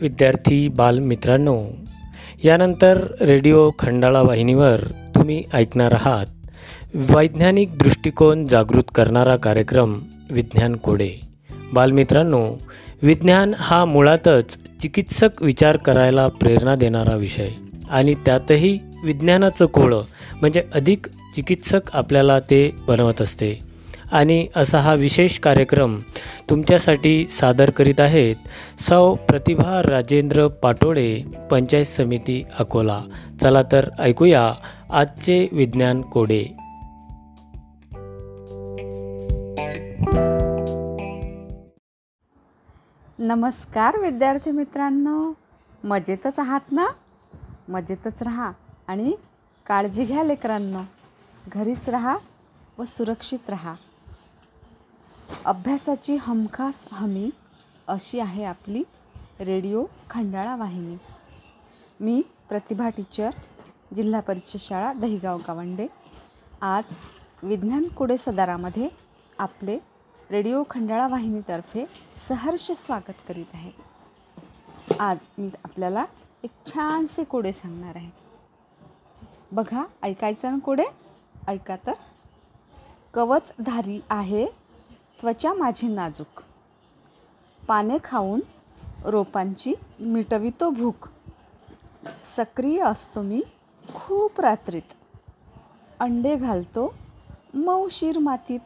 विद्यार्थी बालमित्रांनो यानंतर रेडिओ खंडाळा वाहिनीवर तुम्ही ऐकणार आहात वैज्ञानिक दृष्टिकोन जागृत करणारा कार्यक्रम विज्ञान कोडे. बालमित्रांनो विज्ञान हा मुळातच चिकित्सक विचार करायला प्रेरणा देणारा विषय आणि त्यातही विज्ञानाचं कोळं म्हणजे अधिक चिकित्सक आपल्याला ते बनवत असते. आणि असा हा विशेष कार्यक्रम तुमच्यासाठी सादर करीत आहेत. सौ प्रतिभा राजेंद्र पाटोळे पंचायत समिती अकोला. चला तर ऐकूया आजचे विज्ञान कोडे. नमस्कार विद्यार्थी मित्रांनो. मजेतच आहात ना? मजेतच राहा आणि काळजी घ्या लेकरांनो. घरीच राहा व सुरक्षित राहा. अभ्यासाची हमखास हमी अशी आहे आपली रेडिओ खंडाळा वाहिनी. मी प्रतिभा टीचर जिल्हा परिषद शाळा दहिगाव गावंडे. आज विज्ञान कुडे सदारामध्ये आपले रेडिओ खंडाळा वाहिनीतर्फे सहर्ष स्वागत करीत आहे. आज मी आपल्याला एक छानसे कोडे सांगणार आहे. बघा ऐकायचं ना कोडे? ऐका तर. कवचधारी आहे त्वचा माझी नाजूक. पाने खाऊन रोपांची मिटवितो भूक. सक्रिय असतो मी खूप रात्रीत. अंडे घालतो मऊशीर मातीत.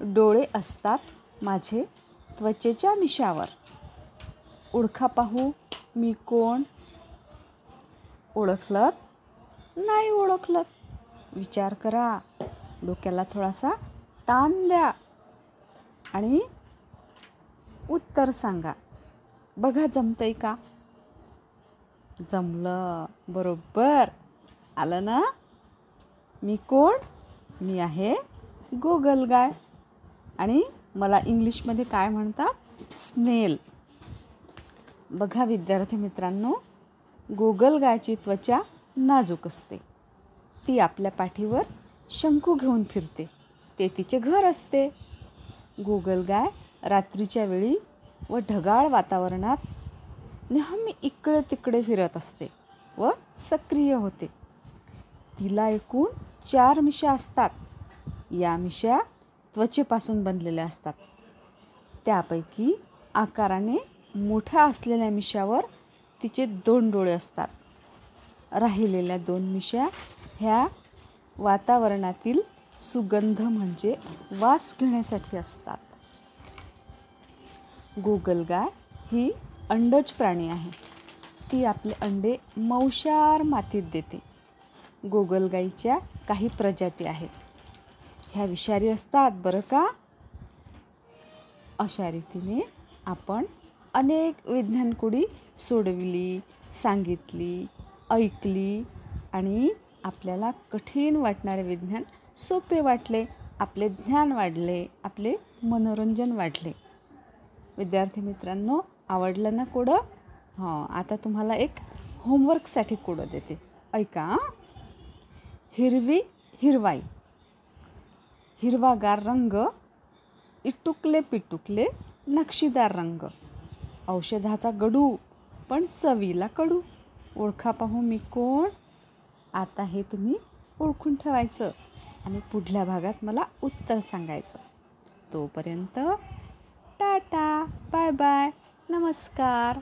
डोळे असतात माझे त्वचेच्या मिशावर. ओळखा पाहू मी कोण? ओळखलत? नाही ओळखलत. विचार करा. डोक्याला थोडासा ताण द्या. आणि उत्तर सांगा. बघा जमतंय का? जमलं. बरोबर. आलं ना? मी कोण? मी आहे गोगल गाय आणि मला इंग्लिशमध्ये काय म्हणतात? स्नेल. बघा विद्यार्थी मित्रांनो गोगल गायची त्वचा नाजूक असते. ती आपल्या पाठीवर शंकू घेऊन फिरते. ते तिचे घर असते. गोगलगाय रात्रीच्या वेळी व ढगाळ वातावरणात नेहमी इकडे तिकडे फिरत असते व सक्रिय होते. तिला एकूण चार मिशा असतात. या मिशा त्वचेपासून बनलेल्या असतात. त्यापैकी आकाराने मोठ्या असलेल्या मिशावर तिचे दोन डोळे असतात. राहिलेल्या दोन मिशा ह्या वातावरणातील सुगंध म्हणजे वास घेण्यासाठी असतात. गोगलगाय ही अंडज प्राणी आहे. ती आपले अंडे मौशार मातीत देते. गोगलगाईच्या काही प्रजाती आहेत. ह्या विषारी असतात बरं का? अशा रीतीने आपण अनेक विज्ञानकुडी सोडविली सांगितली ऐकली आणि आपल्याला कठीण वाटणारे विज्ञान सोपे वाटले आपले ज्ञान वाढले आपले मनोरंजन वाढले. विद्यार्थी मित्रांनो आवडलं ना कोडं? हां आता तुम्हाला एक होमवर्कसाठी कोडं देते. ऐका हिरवी हिरवाई. हिरवागार रंग इटुकले पिटुकले नक्षीदार रंग. औषधाचा गडू पण चवीला कडू. ओळखा पाहू मी कोण? आता हे तुम्ही ओळखून ठेवायचं. आणि पुढल्या भागात मला उत्तर सांगायचं. तोपर्यंत टाटा बाय बाय नमस्कार.